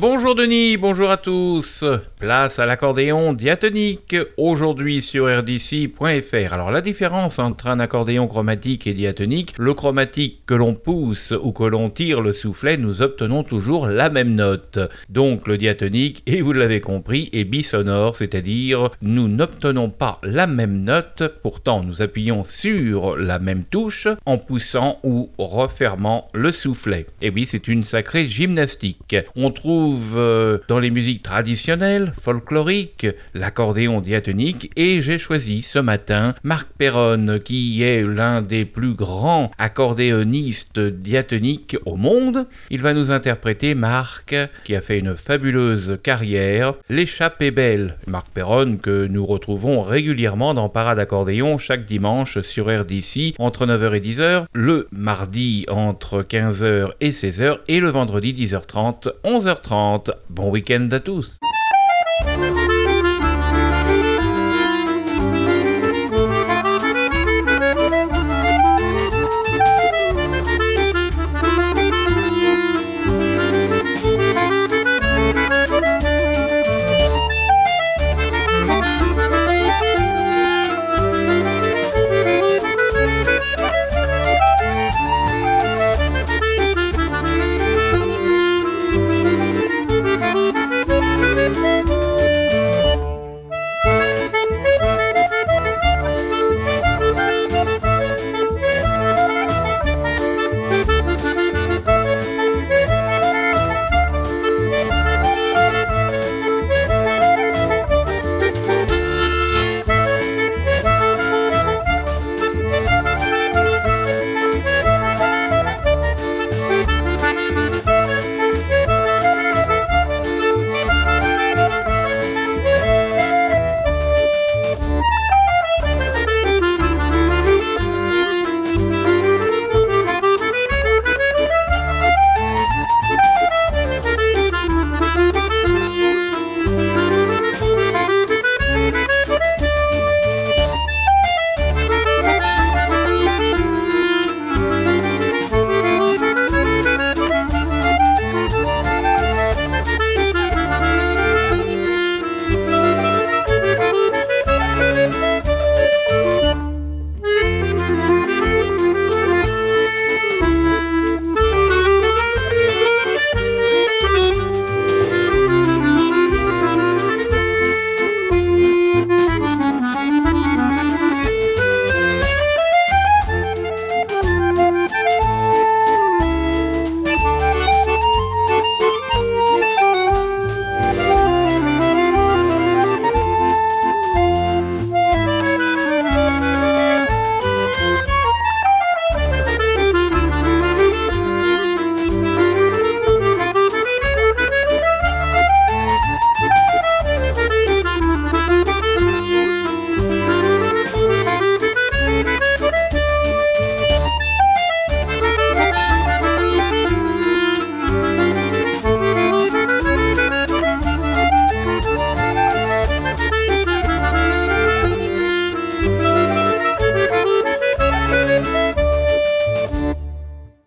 Bonjour Denis, bonjour à tous. Place à l'accordéon diatonique aujourd'hui sur rdc.fr. Alors la différence entre un accordéon chromatique et diatonique, le chromatique que l'on pousse ou que l'on tire le soufflet, nous obtenons toujours la même note. Donc le diatonique, et vous l'avez compris, est bisonore, c'est-à-dire nous n'obtenons pas la même note, pourtant nous appuyons sur la même touche en poussant ou refermant le soufflet. Et oui, c'est une sacrée gymnastique. On trouve euh, dans les musiques traditionnelles, folkloriques, l'accordéon diatonique et j'ai choisi ce matin Marc Perron qui est l'un des plus grands accordéonistes diatoniques au monde. Il va nous interpréter Marc qui a fait une fabuleuse carrière, L'échappée belle. Marc Perron que nous retrouvons régulièrement dans Parade Accordéon chaque dimanche sur RDC entre 9h et 10h, le mardi entre 15h et 16h et le vendredi 10h30, 11h30. Bon week-end à tous.